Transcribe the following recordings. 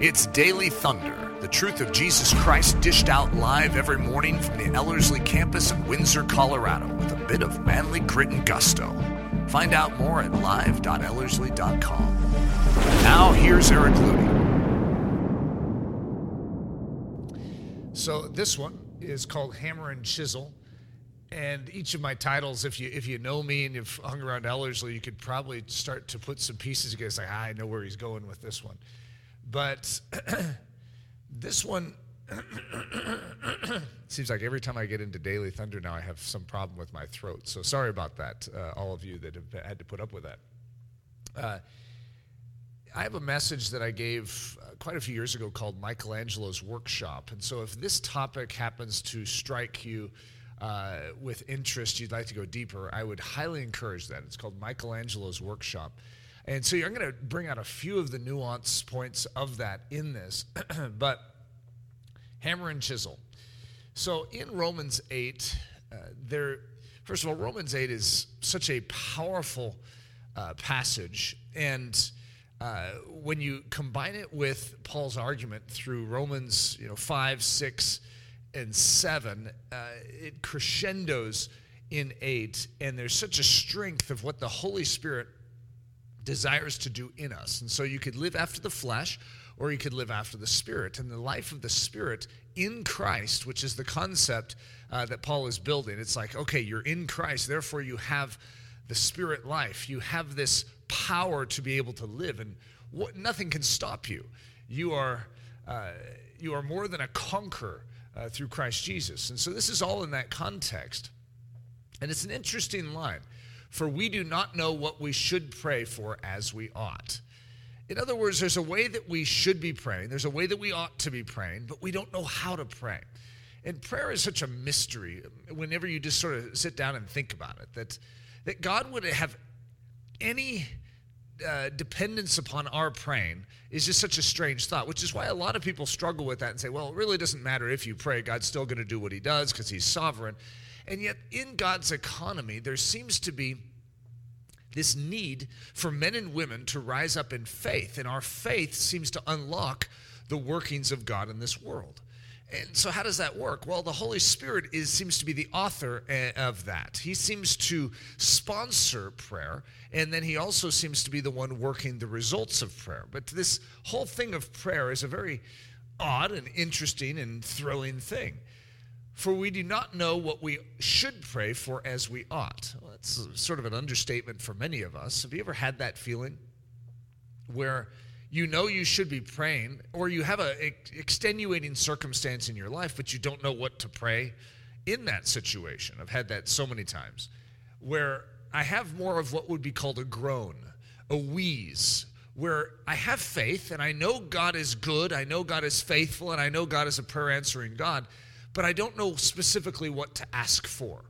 It's Daily Thunder, the truth of Jesus Christ dished out live every morning from the Ellerslie campus in Windsor, Colorado, with a bit of manly grit and gusto. Find out more at live.ellerslie.com. Now, here's Eric Ludy. So, this one is called Hammer and Chisel. And each of my titles, if you if you know me and you've hung around Ellerslie, you could probably start to put some pieces together. It's like, ah, I know where he's going with this one. But this one seems like every time I get into Daily Thunder now, I have some problem with my throat. So sorry about that, uh, all of you that have had to put up with that. Uh, I have a message that I gave uh, quite a few years ago called Michelangelo's Workshop. And so if this topic happens to strike you uh, with interest, you'd like to go deeper, I would highly encourage that. It's called Michelangelo's Workshop. And so I'm going to bring out a few of the nuance points of that in this, but hammer and chisel. So in Romans 8, uh, there, first of all, Romans 8 is such a powerful uh, passage. And uh, when you combine it with Paul's argument through Romans you know, 5, 6, and 7, uh, it crescendos in 8. And there's such a strength of what the Holy Spirit desires to do in us. And so you could live after the flesh or you could live after the spirit. And the life of the spirit in Christ, which is the concept uh, that Paul is building, it's like, okay, you're in Christ, therefore you have the spirit life. You have this power to be able to live, and what, nothing can stop you. You are, uh, you are more than a conqueror uh, through Christ Jesus. And so this is all in that context. And it's an interesting line for we do not know what we should pray for as we ought. In other words, there's a way that we should be praying, there's a way that we ought to be praying, but we don't know how to pray. And prayer is such a mystery whenever you just sort of sit down and think about it that, that God would have any uh, dependence upon our praying is just such a strange thought, which is why a lot of people struggle with that and say, well, it really doesn't matter if you pray, God's still going to do what he does because he's sovereign. And yet, in God's economy, there seems to be this need for men and women to rise up in faith. And our faith seems to unlock the workings of God in this world. And so, how does that work? Well, the Holy Spirit is, seems to be the author eh, of that. He seems to sponsor prayer, and then he also seems to be the one working the results of prayer. But this whole thing of prayer is a very odd and interesting and thrilling thing. For we do not know what we should pray for as we ought. Well, that's sort of an understatement for many of us. Have you ever had that feeling where you know you should be praying, or you have an extenuating circumstance in your life, but you don't know what to pray in that situation? I've had that so many times where I have more of what would be called a groan, a wheeze, where I have faith and I know God is good, I know God is faithful, and I know God is a prayer answering God but I don't know specifically what to ask for.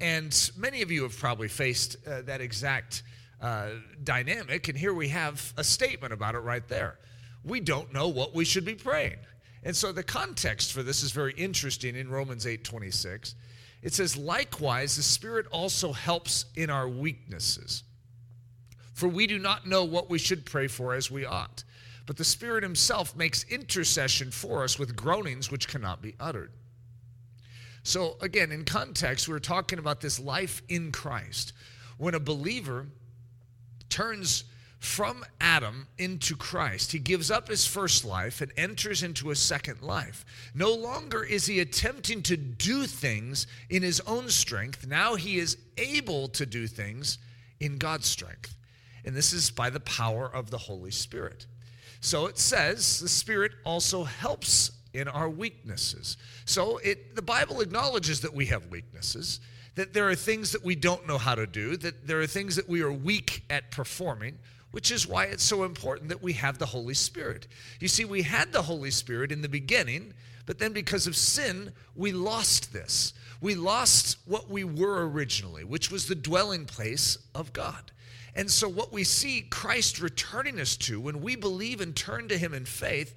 And many of you have probably faced uh, that exact uh, dynamic, and here we have a statement about it right there. We don't know what we should be praying. And so the context for this is very interesting in Romans 8 26. It says, Likewise, the Spirit also helps in our weaknesses. For we do not know what we should pray for as we ought. But the Spirit Himself makes intercession for us with groanings which cannot be uttered. So, again, in context, we're talking about this life in Christ. When a believer turns from Adam into Christ, he gives up his first life and enters into a second life. No longer is he attempting to do things in his own strength. Now he is able to do things in God's strength. And this is by the power of the Holy Spirit. So it says the Spirit also helps in our weaknesses. So it, the Bible acknowledges that we have weaknesses, that there are things that we don't know how to do, that there are things that we are weak at performing, which is why it's so important that we have the Holy Spirit. You see, we had the Holy Spirit in the beginning, but then because of sin, we lost this. We lost what we were originally, which was the dwelling place of God. And so, what we see Christ returning us to when we believe and turn to Him in faith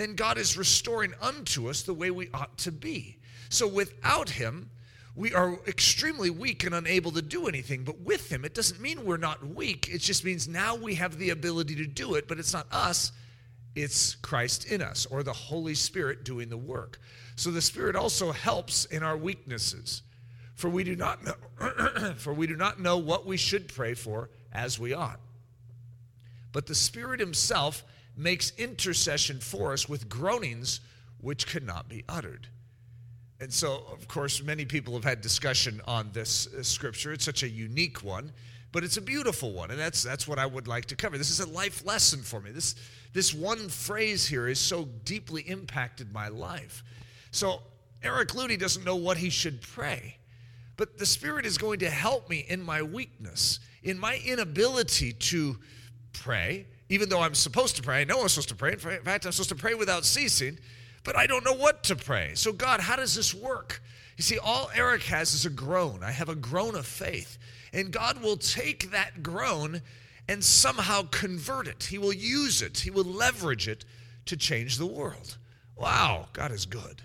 then God is restoring unto us the way we ought to be. So without Him, we are extremely weak and unable to do anything. But with Him, it doesn't mean we're not weak. It just means now we have the ability to do it, but it's not us, it's Christ in us or the Holy Spirit doing the work. So the Spirit also helps in our weaknesses. For we do not know for we do not know what we should pray for as we ought. But the Spirit himself makes intercession for us with groanings which cannot be uttered. And so, of course, many people have had discussion on this uh, scripture. It's such a unique one, but it's a beautiful one, and that's that's what I would like to cover. This is a life lesson for me. This this one phrase here is so deeply impacted my life. So Eric Ludy doesn't know what he should pray, but the Spirit is going to help me in my weakness, in my inability to pray, even though I'm supposed to pray. I know I'm supposed to pray. In fact, I'm supposed to pray without ceasing, but I don't know what to pray. So, God, how does this work? You see, all Eric has is a groan. I have a groan of faith. And God will take that groan and somehow convert it. He will use it, He will leverage it to change the world. Wow, God is good.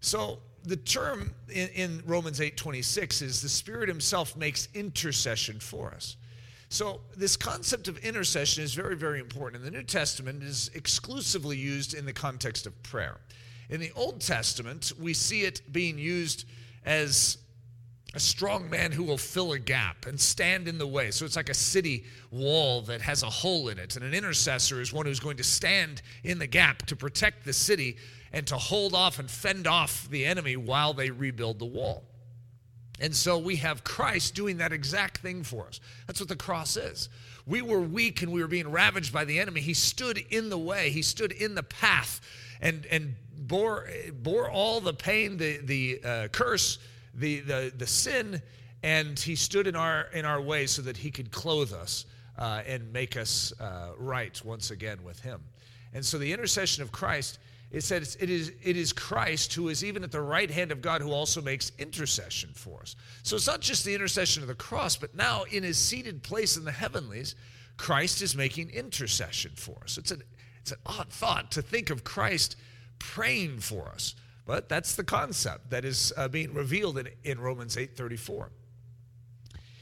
So, the term in, in Romans 8 26 is the Spirit Himself makes intercession for us. So, this concept of intercession is very, very important. In the New Testament, is exclusively used in the context of prayer. In the Old Testament, we see it being used as a strong man who will fill a gap and stand in the way. So it's like a city wall that has a hole in it. And an intercessor is one who's going to stand in the gap to protect the city and to hold off and fend off the enemy while they rebuild the wall. And so we have Christ doing that exact thing for us. That's what the cross is. We were weak and we were being ravaged by the enemy. He stood in the way, he stood in the path and, and bore, bore all the pain, the, the uh, curse, the, the, the sin, and he stood in our, in our way so that he could clothe us uh, and make us uh, right once again with him. And so the intercession of Christ it says it is, it is Christ who is even at the right hand of God who also makes intercession for us. So it's not just the intercession of the cross, but now in his seated place in the heavenlies, Christ is making intercession for us. It's an, it's an odd thought to think of Christ praying for us, but that's the concept that is uh, being revealed in, in Romans 8.34.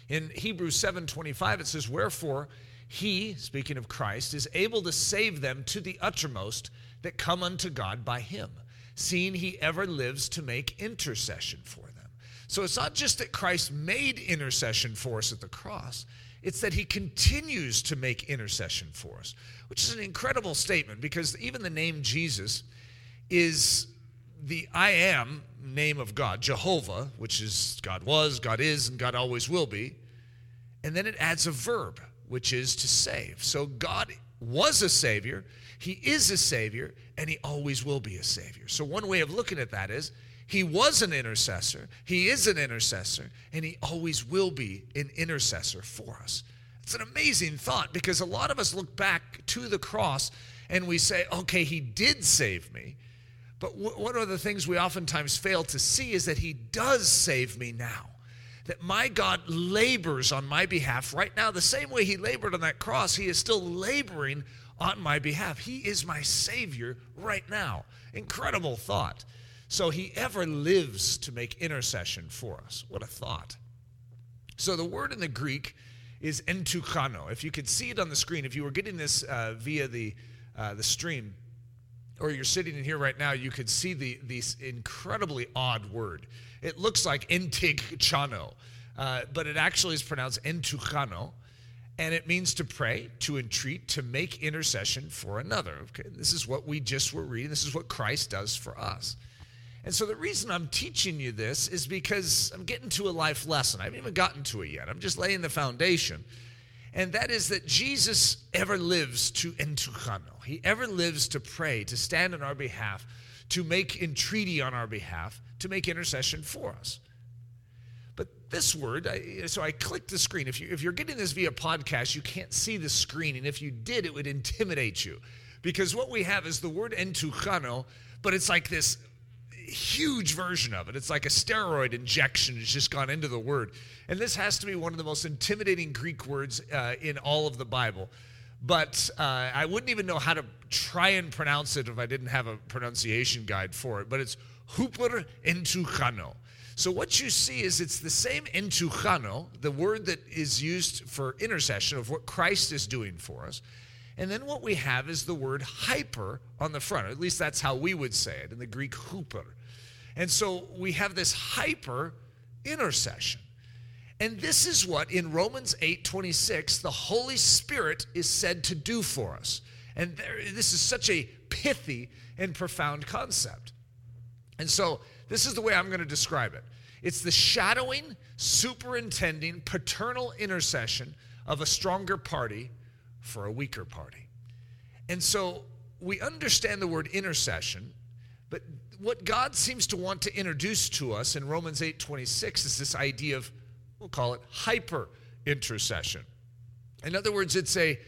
In Hebrews 7.25, it says, Wherefore he, speaking of Christ, is able to save them to the uttermost that come unto God by him, seeing he ever lives to make intercession for them. So it's not just that Christ made intercession for us at the cross, it's that he continues to make intercession for us, which is an incredible statement because even the name Jesus is the I am name of God, Jehovah, which is God was, God is, and God always will be. And then it adds a verb, which is to save. So God was a Savior, He is a Savior, and He always will be a Savior. So, one way of looking at that is He was an intercessor, He is an intercessor, and He always will be an intercessor for us. It's an amazing thought because a lot of us look back to the cross and we say, okay, He did save me. But one of the things we oftentimes fail to see is that He does save me now that my God labors on my behalf right now. The same way He labored on that cross, He is still laboring on my behalf. He is my Savior right now. Incredible thought. So He ever lives to make intercession for us. What a thought. So the word in the Greek is entuchano. If you could see it on the screen, if you were getting this uh, via the, uh, the stream, or you're sitting in here right now, you could see the, this incredibly odd word. It looks like entigchano, uh, but it actually is pronounced entuchano, and it means to pray, to entreat, to make intercession for another. Okay, this is what we just were reading. This is what Christ does for us. And so the reason I'm teaching you this is because I'm getting to a life lesson. I haven't even gotten to it yet. I'm just laying the foundation. And that is that Jesus ever lives to entuchano. He ever lives to pray, to stand on our behalf, to make entreaty on our behalf, to make intercession for us. But this word, I, so I clicked the screen. If, you, if you're getting this via podcast, you can't see the screen. And if you did, it would intimidate you. Because what we have is the word entuchano, but it's like this huge version of it. It's like a steroid injection has just gone into the word. And this has to be one of the most intimidating Greek words uh, in all of the Bible. But uh, I wouldn't even know how to try and pronounce it if I didn't have a pronunciation guide for it. But it's huper entuchano. So what you see is it's the same entuchano, the word that is used for intercession of what Christ is doing for us. And then what we have is the word hyper on the front. At least that's how we would say it in the Greek huper. And so we have this hyper intercession. And this is what in Romans 8 26, the Holy Spirit is said to do for us. And there, this is such a pithy and profound concept. And so this is the way I'm going to describe it it's the shadowing, superintending, paternal intercession of a stronger party for a weaker party. And so we understand the word intercession, but what God seems to want to introduce to us in Romans 8 26 is this idea of, we'll call it hyper intercession. In other words, it's a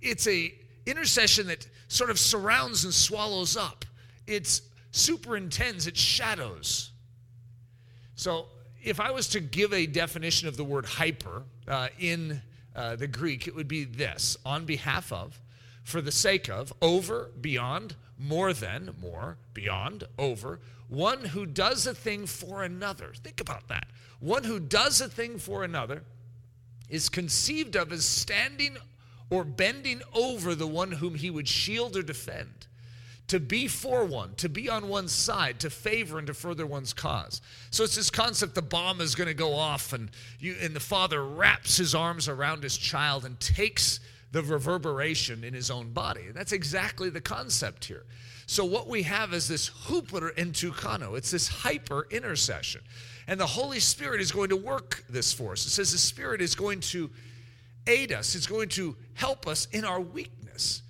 it's a intercession that sort of surrounds and swallows up. It superintends, it shadows. So if I was to give a definition of the word hyper uh, in uh, the Greek, it would be this on behalf of, for the sake of, over, beyond, more than, more, beyond, over, one who does a thing for another. Think about that. One who does a thing for another is conceived of as standing or bending over the one whom he would shield or defend. To be for one, to be on one's side, to favor and to further one's cause. So it's this concept the bomb is going to go off, and you and the father wraps his arms around his child and takes the reverberation in his own body. That's exactly the concept here. So what we have is this huper entuchano. It's this hyper intercession. And the Holy Spirit is going to work this for us. It says the Spirit is going to aid us, it's going to help us in our weakness.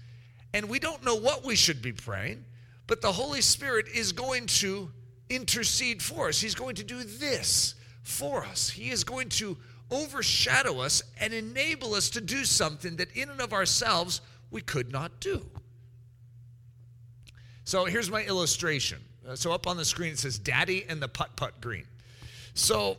And we don't know what we should be praying, but the Holy Spirit is going to intercede for us. He's going to do this for us. He is going to overshadow us and enable us to do something that in and of ourselves we could not do. So here's my illustration. Uh, so up on the screen it says Daddy and the Putt Putt Green. So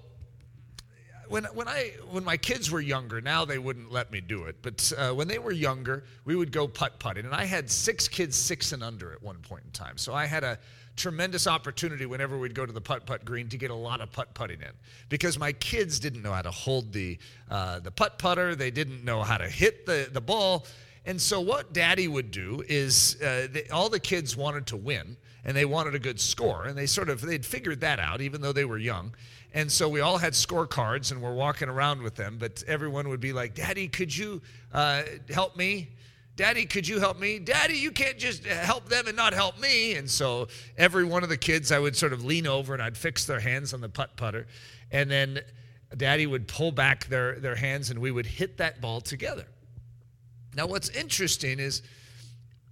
when, when I when my kids were younger, now they wouldn't let me do it, but uh, when they were younger, we would go putt putting, and I had six kids, six and under at one point in time. So I had a tremendous opportunity whenever we'd go to the putt putt green to get a lot of putt putting in, because my kids didn't know how to hold the uh, the putt putter, they didn't know how to hit the the ball, and so what Daddy would do is uh, all the kids wanted to win, and they wanted a good score, and they sort of they'd figured that out, even though they were young. And so we all had scorecards and we're walking around with them, but everyone would be like, Daddy, could you uh, help me? Daddy, could you help me? Daddy, you can't just help them and not help me. And so every one of the kids, I would sort of lean over and I'd fix their hands on the putt putter. And then Daddy would pull back their, their hands and we would hit that ball together. Now, what's interesting is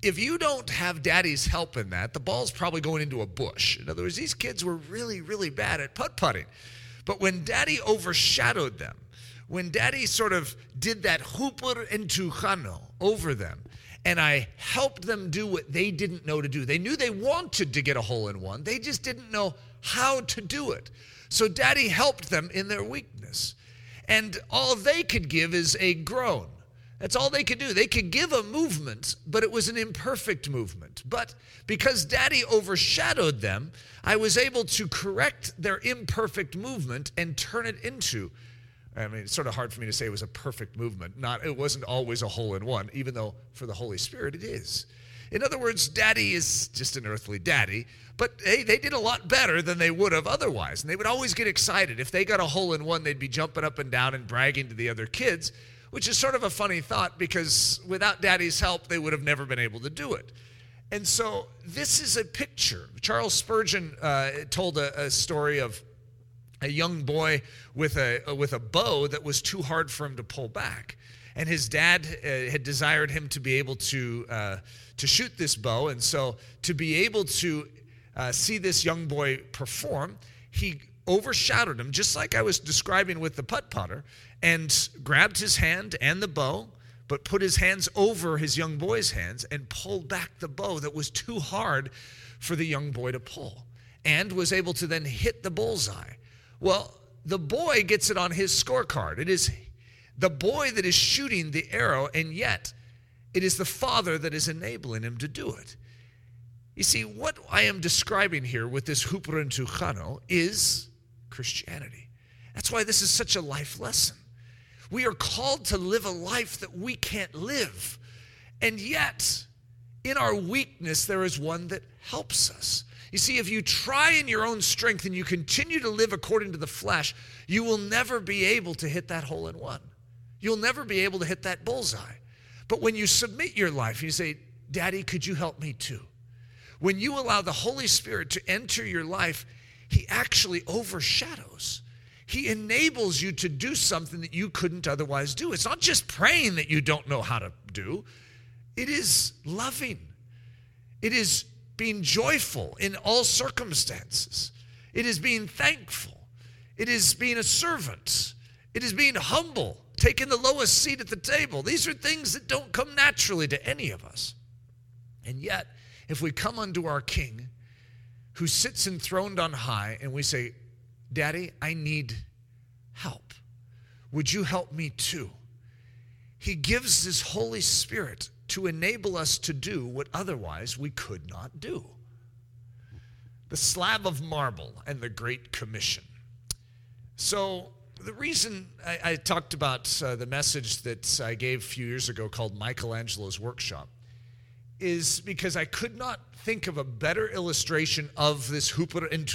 if you don't have daddy's help in that, the ball's probably going into a bush. In other words, these kids were really, really bad at putt putting. But when daddy overshadowed them, when daddy sort of did that huper entuchano over them, and I helped them do what they didn't know to do. They knew they wanted to get a hole in one, they just didn't know how to do it. So daddy helped them in their weakness. And all they could give is a groan. That's all they could do. They could give a movement, but it was an imperfect movement. But because daddy overshadowed them, I was able to correct their imperfect movement and turn it into I mean, it's sort of hard for me to say it was a perfect movement. Not it wasn't always a hole in one, even though for the Holy Spirit it is. In other words, daddy is just an earthly daddy, but hey, they did a lot better than they would have otherwise. And they would always get excited. If they got a hole in one, they'd be jumping up and down and bragging to the other kids which is sort of a funny thought because without daddy's help, they would have never been able to do it. And so this is a picture. Charles Spurgeon uh, told a, a, story of a young boy with a, with a bow that was too hard for him to pull back. And his dad uh, had desired him to be able to, uh, to shoot this bow. And so to be able to uh, see this young boy perform, he overshadowed him, just like I was describing with the putt putter, and grabbed his hand and the bow, but put his hands over his young boy's hands and pulled back the bow that was too hard for the young boy to pull, and was able to then hit the bullseye. Well, the boy gets it on his scorecard. It is the boy that is shooting the arrow, and yet it is the father that is enabling him to do it. You see, what I am describing here with this Huper entuchano is Christianity. That's why this is such a life lesson. We are called to live a life that we can't live. And yet, in our weakness, there is one that helps us. You see, if you try in your own strength and you continue to live according to the flesh, you will never be able to hit that hole in one. You'll never be able to hit that bullseye. But when you submit your life, you say, Daddy, could you help me too? When you allow the Holy Spirit to enter your life, He actually overshadows. He enables you to do something that you couldn't otherwise do. It's not just praying that you don't know how to do, it is loving. It is being joyful in all circumstances. It is being thankful. It is being a servant. It is being humble, taking the lowest seat at the table. These are things that don't come naturally to any of us. And yet, if we come unto our King who sits enthroned on high and we say, Daddy, I need help. Would you help me too? He gives His Holy Spirit to enable us to do what otherwise we could not do. The slab of marble and the Great Commission. So, the reason I, I talked about uh, the message that I gave a few years ago called Michelangelo's Workshop is because I could not think of a better illustration of this Huper in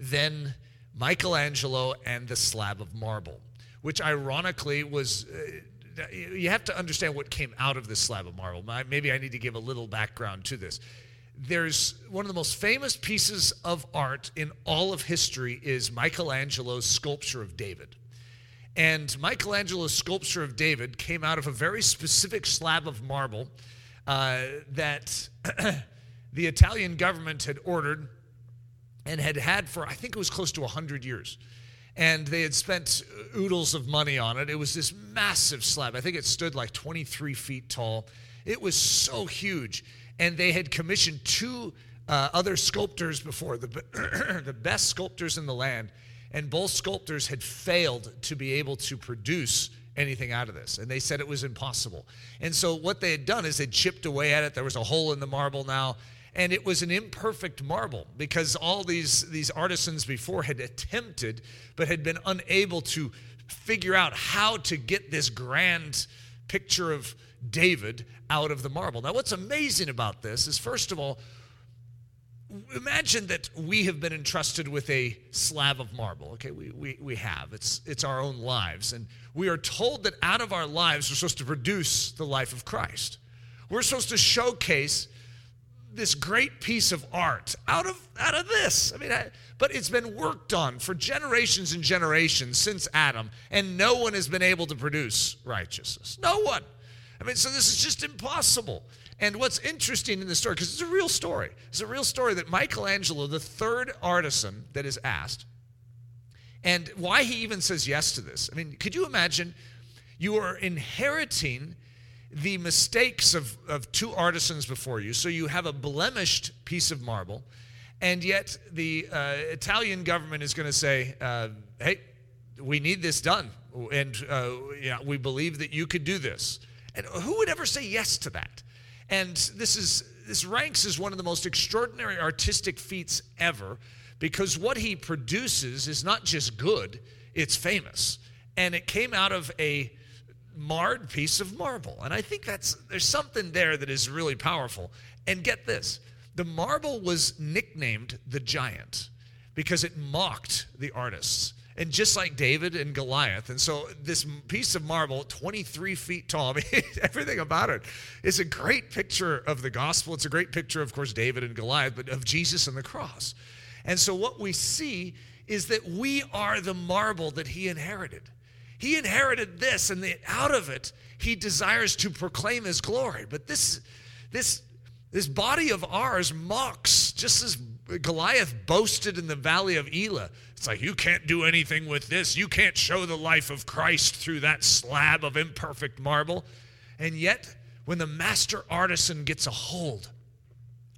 Than Michelangelo and the slab of marble, which ironically was. Uh, you have to understand what came out of this slab of marble. Maybe I need to give a little background to this. There's one of the most famous pieces of art in all of history is Michelangelo's sculpture of David. And Michelangelo's sculpture of David came out of a very specific slab of marble uh, that the Italian government had ordered and had had for, I think it was close to 100 years. And they had spent oodles of money on it. It was this massive slab. I think it stood like 23 feet tall. It was so huge. And they had commissioned two uh, other sculptors before, the, the best sculptors in the land. And both sculptors had failed to be able to produce anything out of this. And they said it was impossible. And so what they had done is they'd chipped away at it. There was a hole in the marble now and it was an imperfect marble because all these, these artisans before had attempted but had been unable to figure out how to get this grand picture of David out of the marble. Now, what's amazing about this is, first of all, imagine that we have been entrusted with a slab of marble. Okay, we, we, we have. It's, it's our own lives. And we are told that out of our lives, we're supposed to produce the life of Christ. We're supposed to showcase this great piece of art out of out of this. I mean, I, but it's been worked on for generations and generations since Adam, and no one has been able to produce righteousness. No one. I mean, so this is just impossible. And what's interesting in the story, because it's a real story, it's a real story that Michelangelo, the third artisan that is asked, and why he even says yes to this. I mean, could you imagine you are inheriting the mistakes of, of two artisans before you. So you have a blemished piece of marble, and yet the uh, Italian government is going to say, uh, hey, we need this done, and uh, yeah, we believe that you could do this. And who would ever say yes to that? And this is this ranks as one of the most extraordinary artistic feats ever, because what he produces is not just good; it's famous, and it came out of a marred piece of marble. And I think that's there's something there that is really powerful. And get this, the marble was nicknamed the giant because it mocked the artists. And just like David and Goliath. And so this piece of marble, 23 feet tall, I mean, everything about it is a great picture of the gospel. It's a great picture, of course, David and Goliath, but of Jesus and the cross. And so what we see is that we are the marble that he inherited. He inherited this, and the, out of it, he desires to proclaim his glory. But this, this, this body of ours mocks, just as Goliath boasted in the valley of Elah. It's like, you can't do anything with this. You can't show the life of Christ through that slab of imperfect marble. And yet, when the master artisan gets a hold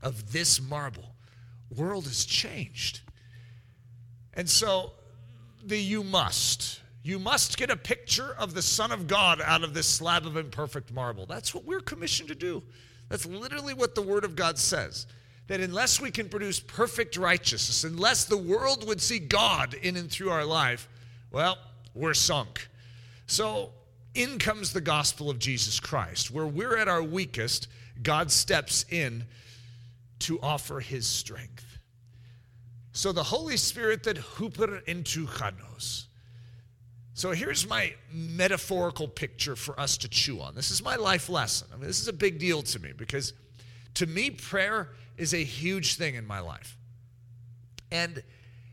of this marble, world is changed. And so the you must you must get a picture of the Son of God out of this slab of imperfect marble. That's what we're commissioned to do. That's literally what the Word of God says. That unless we can produce perfect righteousness, unless the world would see God in and through our life, well, we're sunk. So in comes the gospel of Jesus Christ. Where we're at our weakest, God steps in to offer his strength. So the Holy Spirit that huper entuchanos. So here's my metaphorical picture for us to chew on. This is my life lesson. I mean, this is a big deal to me because to me, prayer is a huge thing in my life. And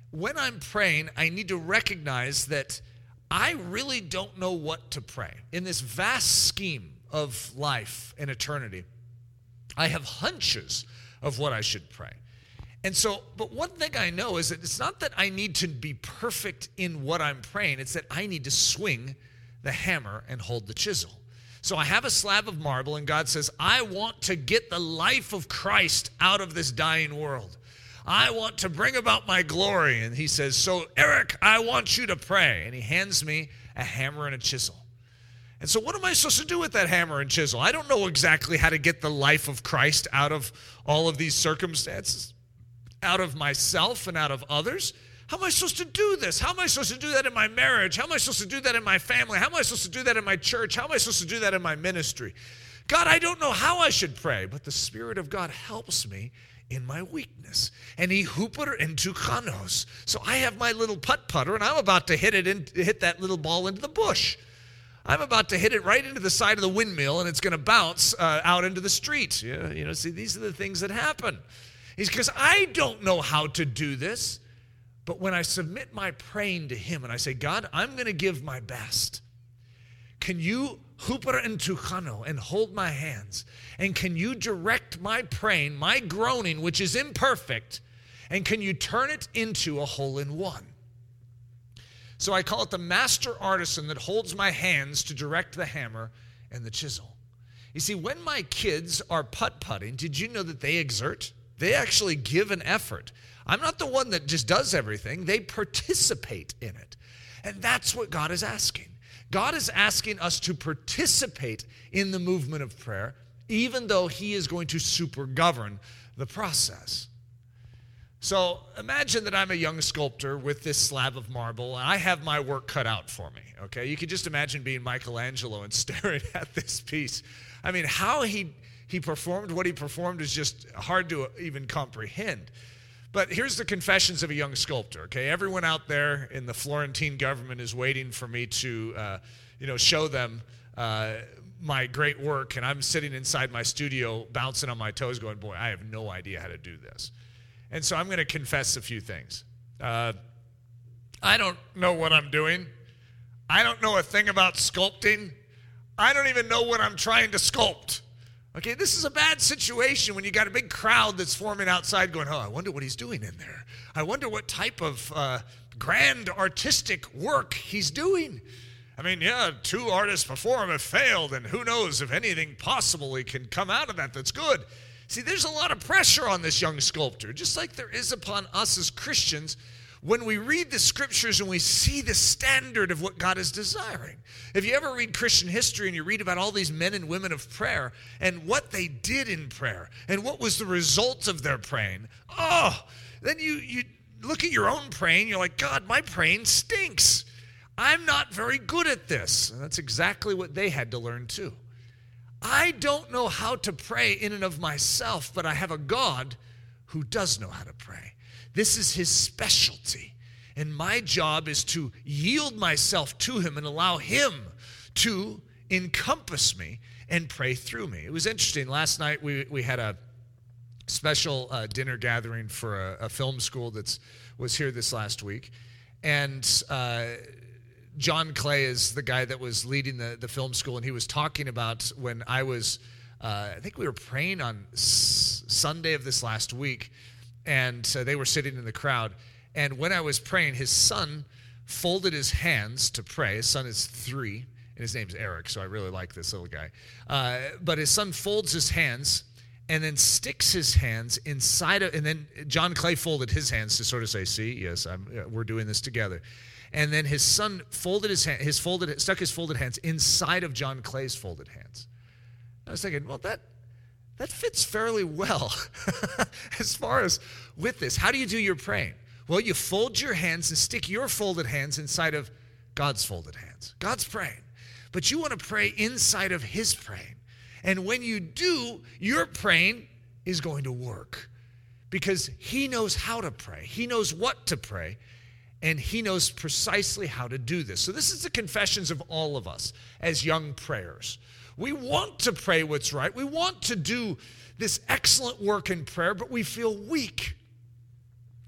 when I'm praying, I need to recognize that I really don't know what to pray. In this vast scheme of life and eternity, I have hunches of what I should pray. And so, but one thing I know is that it's not that I need to be perfect in what I'm praying, it's that I need to swing the hammer and hold the chisel. So I have a slab of marble, and God says, I want to get the life of Christ out of this dying world. I want to bring about my glory. And he says, So, Eric, I want you to pray. And he hands me a hammer and a chisel. And so, what am I supposed to do with that hammer and chisel? I don't know exactly how to get the life of Christ out of all of these circumstances, out of myself and out of others. How am I supposed to do this? How am I supposed to do that in my marriage? How am I supposed to do that in my family? How am I supposed to do that in my church? How am I supposed to do that in my ministry? God, I don't know how I should pray, but the Spirit of God helps me in my weakness. And he huper entuchanos. So I have my little putt putter, and I'm about to hit it in, hit that little ball into the bush. I'm about to hit it right into the side of the windmill, and it's going to bounce uh, out into the street. Yeah, you know, see, these are the things that happen. He's because I don't know how to do this. But when I submit my praying to Him and I say, God, I'm going to give my best, can you huper entuchano and hold my hands? And can you direct my praying, my groaning, which is imperfect, and can you turn it into a hole in one? So I call it the master artisan that holds my hands to direct the hammer and the chisel. You see, when my kids are putt putting, did you know that they exert? They actually give an effort. I'm not the one that just does everything, they participate in it. And that's what God is asking. God is asking us to participate in the movement of prayer, even though He is going to super govern the process. So imagine that I'm a young sculptor with this slab of marble, and I have my work cut out for me. Okay, you can just imagine being Michelangelo and staring at this piece. I mean, how he he performed what he performed is just hard to even comprehend. But here's the confessions of a young sculptor. Okay, everyone out there in the Florentine government is waiting for me to, uh, you know, show them uh, my great work, and I'm sitting inside my studio, bouncing on my toes, going, "Boy, I have no idea how to do this." And so I'm going to confess a few things. Uh, I don't know what I'm doing. I don't know a thing about sculpting. I don't even know what I'm trying to sculpt. Okay, this is a bad situation when you got a big crowd that's forming outside going, oh, I wonder what he's doing in there. I wonder what type of uh, grand artistic work he's doing. I mean, yeah, two artists before him have failed, and who knows if anything possibly can come out of that that's good. See, there's a lot of pressure on this young sculptor, just like there is upon us as Christians when we read the scriptures and we see the standard of what God is desiring. If you ever read Christian history and you read about all these men and women of prayer and what they did in prayer and what was the result of their praying, oh, then you, you look at your own praying, you're like, God, my praying stinks. I'm not very good at this. And that's exactly what they had to learn too. I don't know how to pray in and of myself, but I have a God who does know how to pray. This is his specialty. And my job is to yield myself to him and allow him to encompass me and pray through me. It was interesting. Last night we, we had a special uh, dinner gathering for a, a, film school that was here this last week. And uh, John Clay is the guy that was leading the, the film school, and he was talking about when I was, uh, I think we were praying on S- Sunday of this last week and they were sitting in the crowd. And when I was praying, his son folded his hands to pray. His son is three, and his name's Eric, so I really like this little guy. Uh, but his son folds his hands and then sticks his hands inside of, and then John Clay folded his hands to sort of say, "See, yes, I'm, we're doing this together." And then his son folded his hand, his folded, stuck his folded hands inside of John Clay's folded hands. I was thinking, well, that that fits fairly well as far as with this. How do you do your praying? Well, you fold your hands and stick your folded hands inside of God's folded hands. God's praying. but you want to pray inside of His praying. And when you do, your praying is going to work because He knows how to pray, He knows what to pray, and He knows precisely how to do this. So, this is the confessions of all of us as young prayers. We want to pray what's right, we want to do this excellent work in prayer, but we feel weak.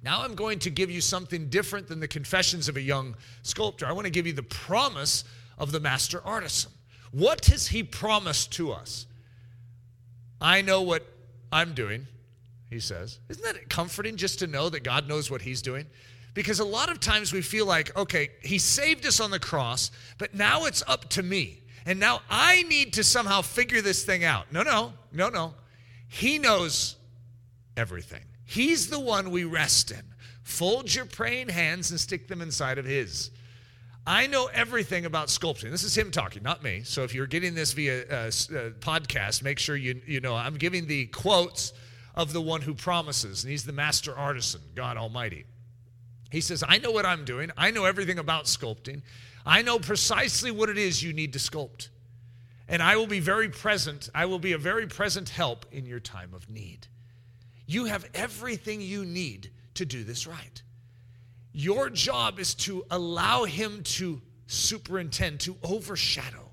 Now I'm going to give you something different than the confessions of a young sculptor. I want to give you the promise of the master artisan. What has he promised to us? I know what I'm doing, he says. Isn't that comforting just to know that God knows what he's doing? Because a lot of times we feel like, okay, he saved us on the cross, but now it's up to me. And now I need to somehow figure this thing out. No, no, no, no. He knows everything. He's the one we rest in. Fold your praying hands and stick them inside of His. I know everything about sculpting. This is him talking, not me. So if you're getting this via uh, uh, podcast, make sure you, you know I'm giving the quotes of the one who promises, and he's the master artisan, God Almighty. He says, I know what I'm doing. I know everything about sculpting. I know precisely what it is you need to sculpt. And I will be very present. I will be a very present help in your time of need. You have everything you need to do this right. Your job is to allow Him to superintend, to overshadow.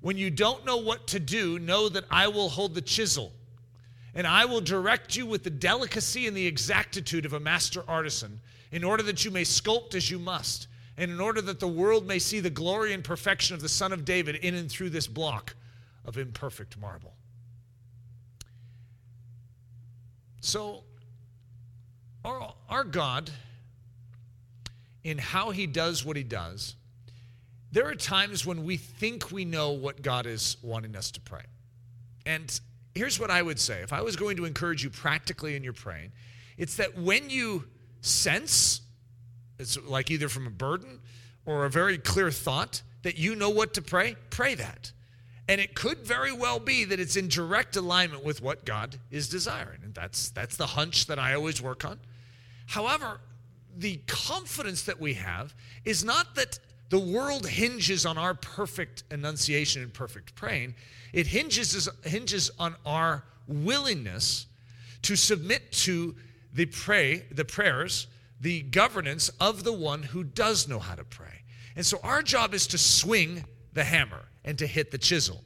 When you don't know what to do, know that I will hold the chisel and I will direct you with the delicacy and the exactitude of a master artisan in order that you may sculpt as you must, and in order that the world may see the glory and perfection of the Son of David in and through this block of imperfect marble. So, our, our God, in how He does what He does, there are times when we think we know what God is wanting us to pray. And here's what I would say if I was going to encourage you practically in your praying, it's that when you sense, it's like either from a burden or a very clear thought, that you know what to pray, pray that. And it could very well be that it's in direct alignment with what God is desiring. And that's, that's the hunch that I always work on. However, the confidence that we have is not that the world hinges on our perfect enunciation and perfect praying. It hinges, hinges on our willingness to submit to the pray, the prayers, the governance of the one who does know how to pray. And so our job is to swing the hammer and to hit the chisel.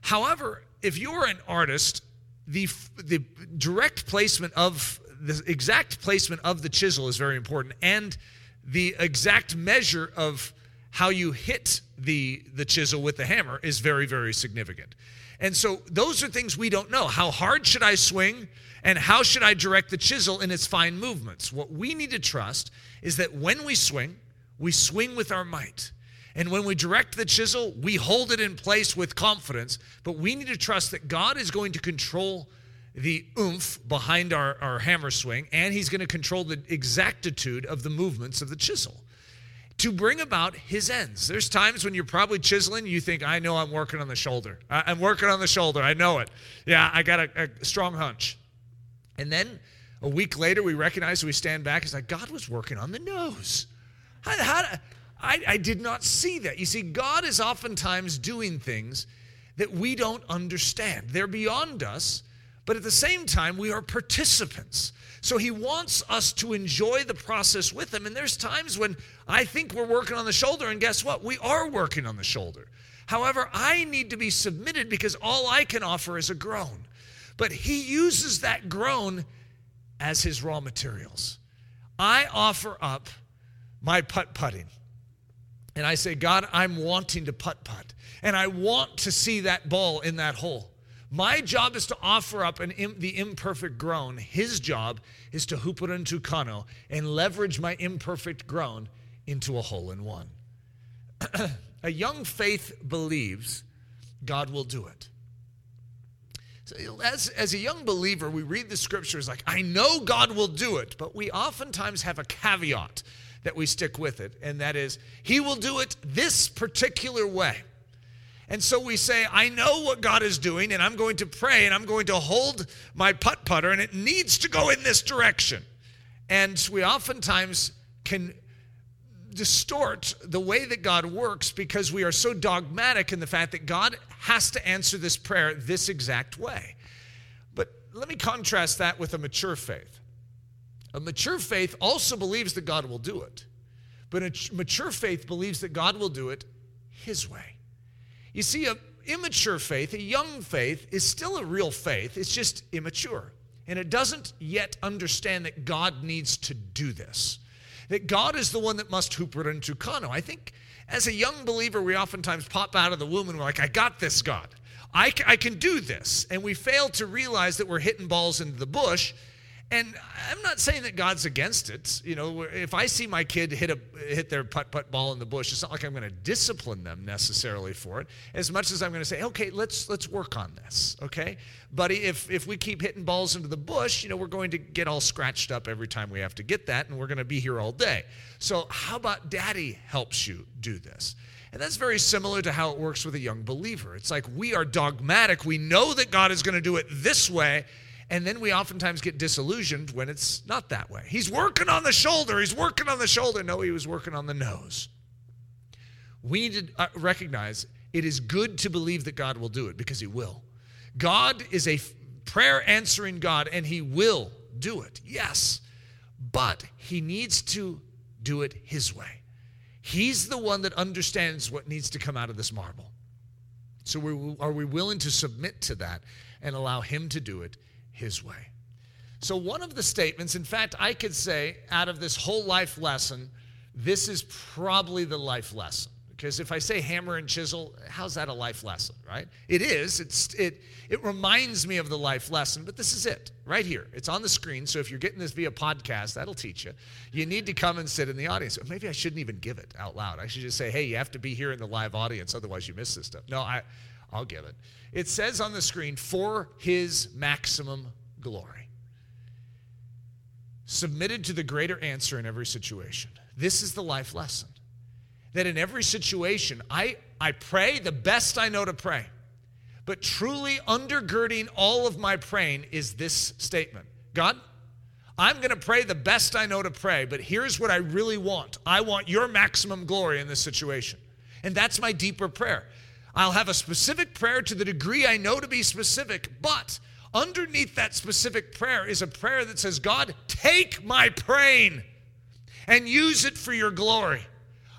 However, if you're an artist, the, the direct placement of the exact placement of the chisel is very important, and the exact measure of how you hit the, the chisel with the hammer is very, very significant. And so those are things we don't know. How hard should I swing? And how should I direct the chisel in its fine movements? What we need to trust is that when we swing, we swing with our might. And when we direct the chisel, we hold it in place with confidence, but we need to trust that God is going to control the oomph behind our, our hammer swing, and He's going to control the exactitude of the movements of the chisel to bring about His ends. There's times when you're probably chiseling, you think, I know I'm working on the shoulder. I'm working on the shoulder. I know it. Yeah, I got a, a strong hunch. And then a week later, we recognize, we stand back, it's like, God was working on the nose. How, how, I, I did not see that. You see, God is oftentimes doing things that we don't understand. They're beyond us, but at the same time, we are participants. So he wants us to enjoy the process with him. And there's times when I think we're working on the shoulder, and guess what? We are working on the shoulder. However, I need to be submitted because all I can offer is a groan. But he uses that groan as his raw materials. I offer up my putt putting and I say, God, I'm wanting to putt putt, and I want to see that ball in that hole. My job is to offer up an the imperfect groan. His job is to huper entuchano and leverage my imperfect groan into a hole in one. a young faith believes God will do it. So as, as a young believer, we read the scriptures like, I know God will do it, but we oftentimes have a caveat that we stick with it, and that is, He will do it this particular way. And so we say, I know what God is doing, and I'm going to pray, and I'm going to hold my putt putter, and it needs to go in this direction. And we oftentimes can distort the way that God works because we are so dogmatic in the fact that God has to answer this prayer this exact way. But let me contrast that with a mature faith. A mature faith also believes that God will do it, but a mature faith believes that God will do it His way. You see, a immature faith, a young faith, is still a real faith, it's just immature. And it doesn't yet understand that God needs to do this that God is the one that must huper entuchano. I think as a young believer, we oftentimes pop out of the womb and we're like, I got this, God. I, I can do this. And we fail to realize that we're hitting balls into the bush and I'm not saying that God's against it. You know, if I see my kid hit a hit their putt putt ball in the bush, it's not like I'm going to discipline them necessarily for it. As much as I'm going to say, okay, let's let's work on this, okay, buddy. If if we keep hitting balls into the bush, you know, we're going to get all scratched up every time we have to get that, and we're going to be here all day. So how about Daddy helps you do this? And that's very similar to how it works with a young believer. It's like we are dogmatic. We know that God is going to do it this way and then we oftentimes get disillusioned when it's not that way. He's working on the shoulder. He's working on the shoulder. No, he was working on the nose. We need to uh, recognize it is good to believe that God will do it because he will. God is a prayer answering God and he will do it. Yes. But he needs to do it his way. He's the one that understands what needs to come out of this marble. So, are we willing to submit to that and allow him to do it his way. So, one of the statements, in fact, I could say out of this whole life lesson, this is probably the life lesson. Because if I say hammer and chisel, how's that a life lesson, right? It is. It's, it, it reminds me of the life lesson, but this is it right here. It's on the screen. So if you're getting this via podcast, that'll teach you. You need to come and sit in the audience. Maybe I shouldn't even give it out loud. I should just say, hey, you have to be here in the live audience, otherwise you miss this stuff. No, I, I'll give it. It says on the screen, for his maximum glory. Submitted to the greater answer in every situation. This is the life lesson. That in every situation, I, I pray the best I know to pray. But truly undergirding all of my praying is this statement God, I'm going to pray the best I know to pray, but here's what I really want I want your maximum glory in this situation. And that's my deeper prayer. I'll have a specific prayer to the degree I know to be specific, but Underneath that specific prayer is a prayer that says, God, take my praying and use it for your glory.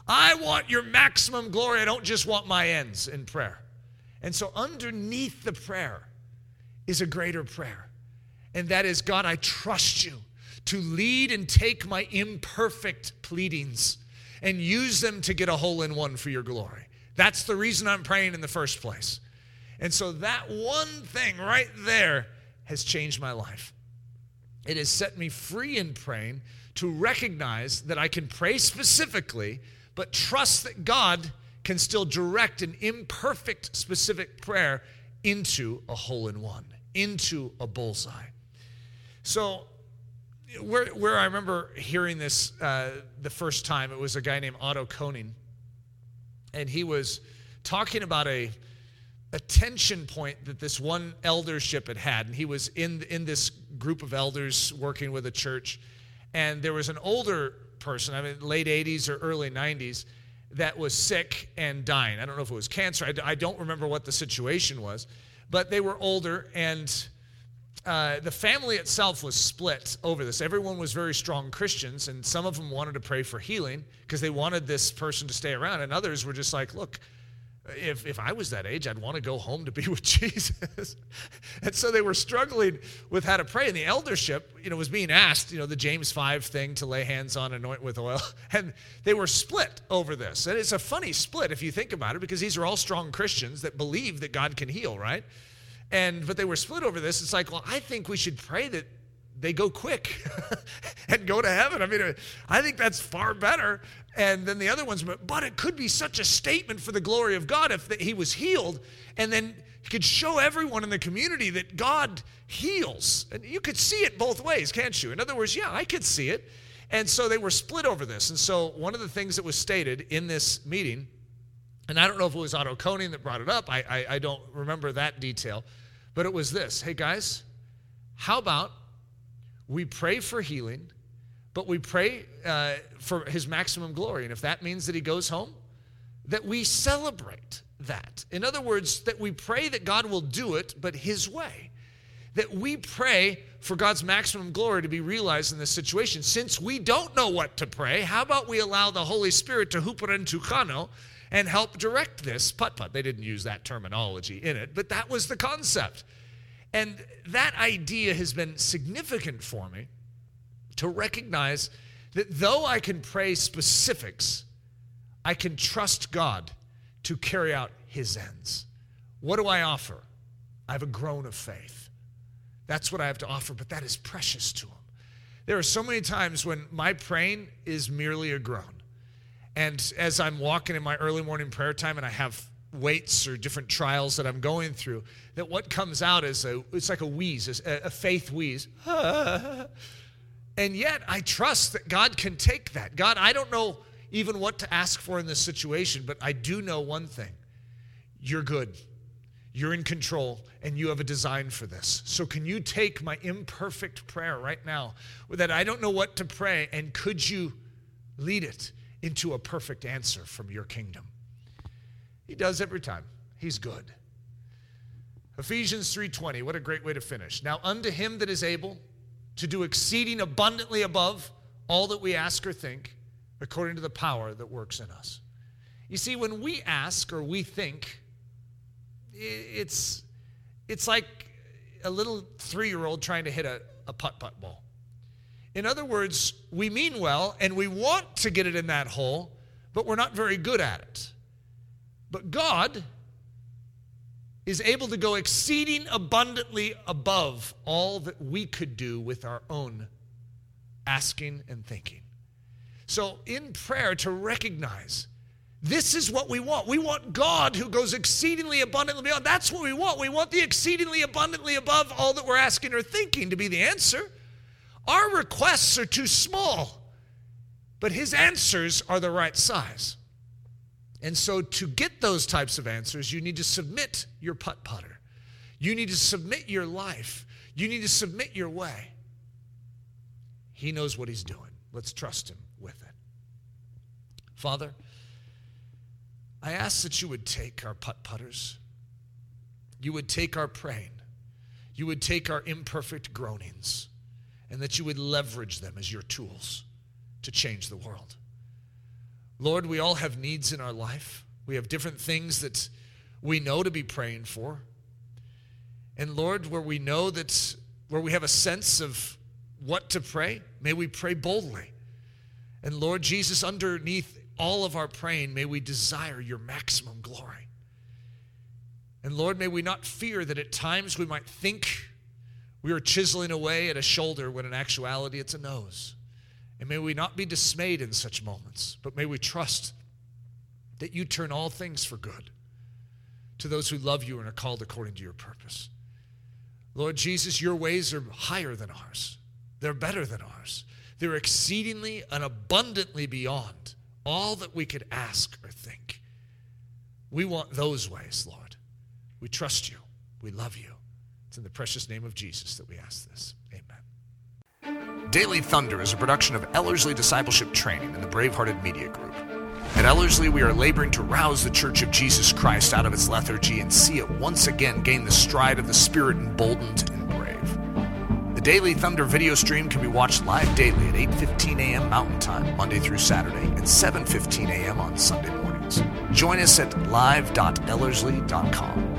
I want your maximum glory. I don't just want my ends in prayer. And so, underneath the prayer is a greater prayer. And that is, God, I trust you to lead and take my imperfect pleadings and use them to get a hole in one for your glory. That's the reason I'm praying in the first place. And so that one thing right there has changed my life. It has set me free in praying to recognize that I can pray specifically, but trust that God can still direct an imperfect specific prayer into a hole in one, into a bullseye. So, where, where I remember hearing this uh, the first time, it was a guy named Otto Koning, and he was talking about a a tension point that this one eldership had had. And he was in, in this group of elders working with a church. And there was an older person, I mean, late 80s or early 90s, that was sick and dying. I don't know if it was cancer. I, I don't remember what the situation was. But they were older, and uh, the family itself was split over this. Everyone was very strong Christians, and some of them wanted to pray for healing because they wanted this person to stay around. And others were just like, look, if, if I was that age, I'd want to go home to be with Jesus. and so they were struggling with how to pray. And the eldership, you know, was being asked, you know, the James 5 thing to lay hands on, anoint with oil. And they were split over this. And it's a funny split if you think about it, because these are all strong Christians that believe that God can heal, right? And but they were split over this. It's like, well, I think we should pray that they go quick and go to heaven. I mean, I think that's far better. And then the other ones, but it could be such a statement for the glory of God if that he was healed and then he could show everyone in the community that God heals. And you could see it both ways, can't you? In other words, yeah, I could see it. And so they were split over this. And so one of the things that was stated in this meeting, and I don't know if it was Otto Koning that brought it up, I, I, I don't remember that detail, but it was this hey guys, how about we pray for healing, but we pray uh, for his maximum glory. And if that means that he goes home, that we celebrate that. In other words, that we pray that God will do it, but his way. That we pray for God's maximum glory to be realized in this situation. Since we don't know what to pray, how about we allow the Holy Spirit to huper entuchano and help direct this putt putt? They didn't use that terminology in it, but that was the concept. And that idea has been significant for me to recognize that though I can pray specifics, I can trust God to carry out his ends. What do I offer? I have a groan of faith. That's what I have to offer, but that is precious to him. There are so many times when my praying is merely a groan. And as I'm walking in my early morning prayer time and I have weights or different trials that I'm going through, that what comes out is a, it's like a wheeze, a, a faith wheeze. and yet I trust that God can take that. God, I don't know even what to ask for in this situation, but I do know one thing you're good. You're in control and you have a design for this. So, can you take my imperfect prayer right now that I don't know what to pray, and could you lead it into a perfect answer from your kingdom? He does every time. He's good. Ephesians 3:20, what a great way to finish. Now unto him that is able to do exceeding abundantly above all that we ask or think, according to the power that works in us. You see, when we ask or we think, it's, it's like a little three year old trying to hit a, a putt putt ball. In other words, we mean well and we want to get it in that hole, but we're not very good at it. But God is able to go exceeding abundantly above all that we could do with our own asking and thinking. So, in prayer, to recognize this is what we want. We want God who goes exceedingly abundantly beyond. That's what we want. We want the exceedingly abundantly above all that we're asking or thinking to be the answer. Our requests are too small, but His answers are the right size. And so, to get those types of answers, you need to submit your putt putter. You need to submit your life. You need to submit your way. He knows what He's doing. Let's trust Him with it. Father, I ask that you would take our putt putters, you would take our praying, you would take our imperfect groanings, and that you would leverage them as your tools to change the world. Lord, we all have needs in our life. We have different things that we know to be praying for. And Lord, where we know that, where we have a sense of what to pray, may we pray boldly. And Lord Jesus, underneath all of our praying, may we desire your maximum glory. And Lord, may we not fear that at times we might think we are chiseling away at a shoulder when in actuality it's a nose. And may we not be dismayed in such moments, but may we trust that you turn all things for good to those who love you and are called according to your purpose. Lord Jesus, your ways are higher than ours, they're better than ours. They're exceedingly and abundantly beyond all that we could ask or think. We want those ways, Lord. We trust you. We love you. It's in the precious name of Jesus that we ask this. Amen. Daily Thunder is a production of Ellerslie Discipleship Training and the Bravehearted Media Group. At Ellerslie, we are laboring to rouse the Church of Jesus Christ out of its lethargy and see it once again gain the stride of the Spirit emboldened and brave. The Daily Thunder video stream can be watched live daily at 8:15 a.m. Mountain Time, Monday through Saturday, and 7:15 a.m. on Sunday mornings. Join us at live.ellerslie.com.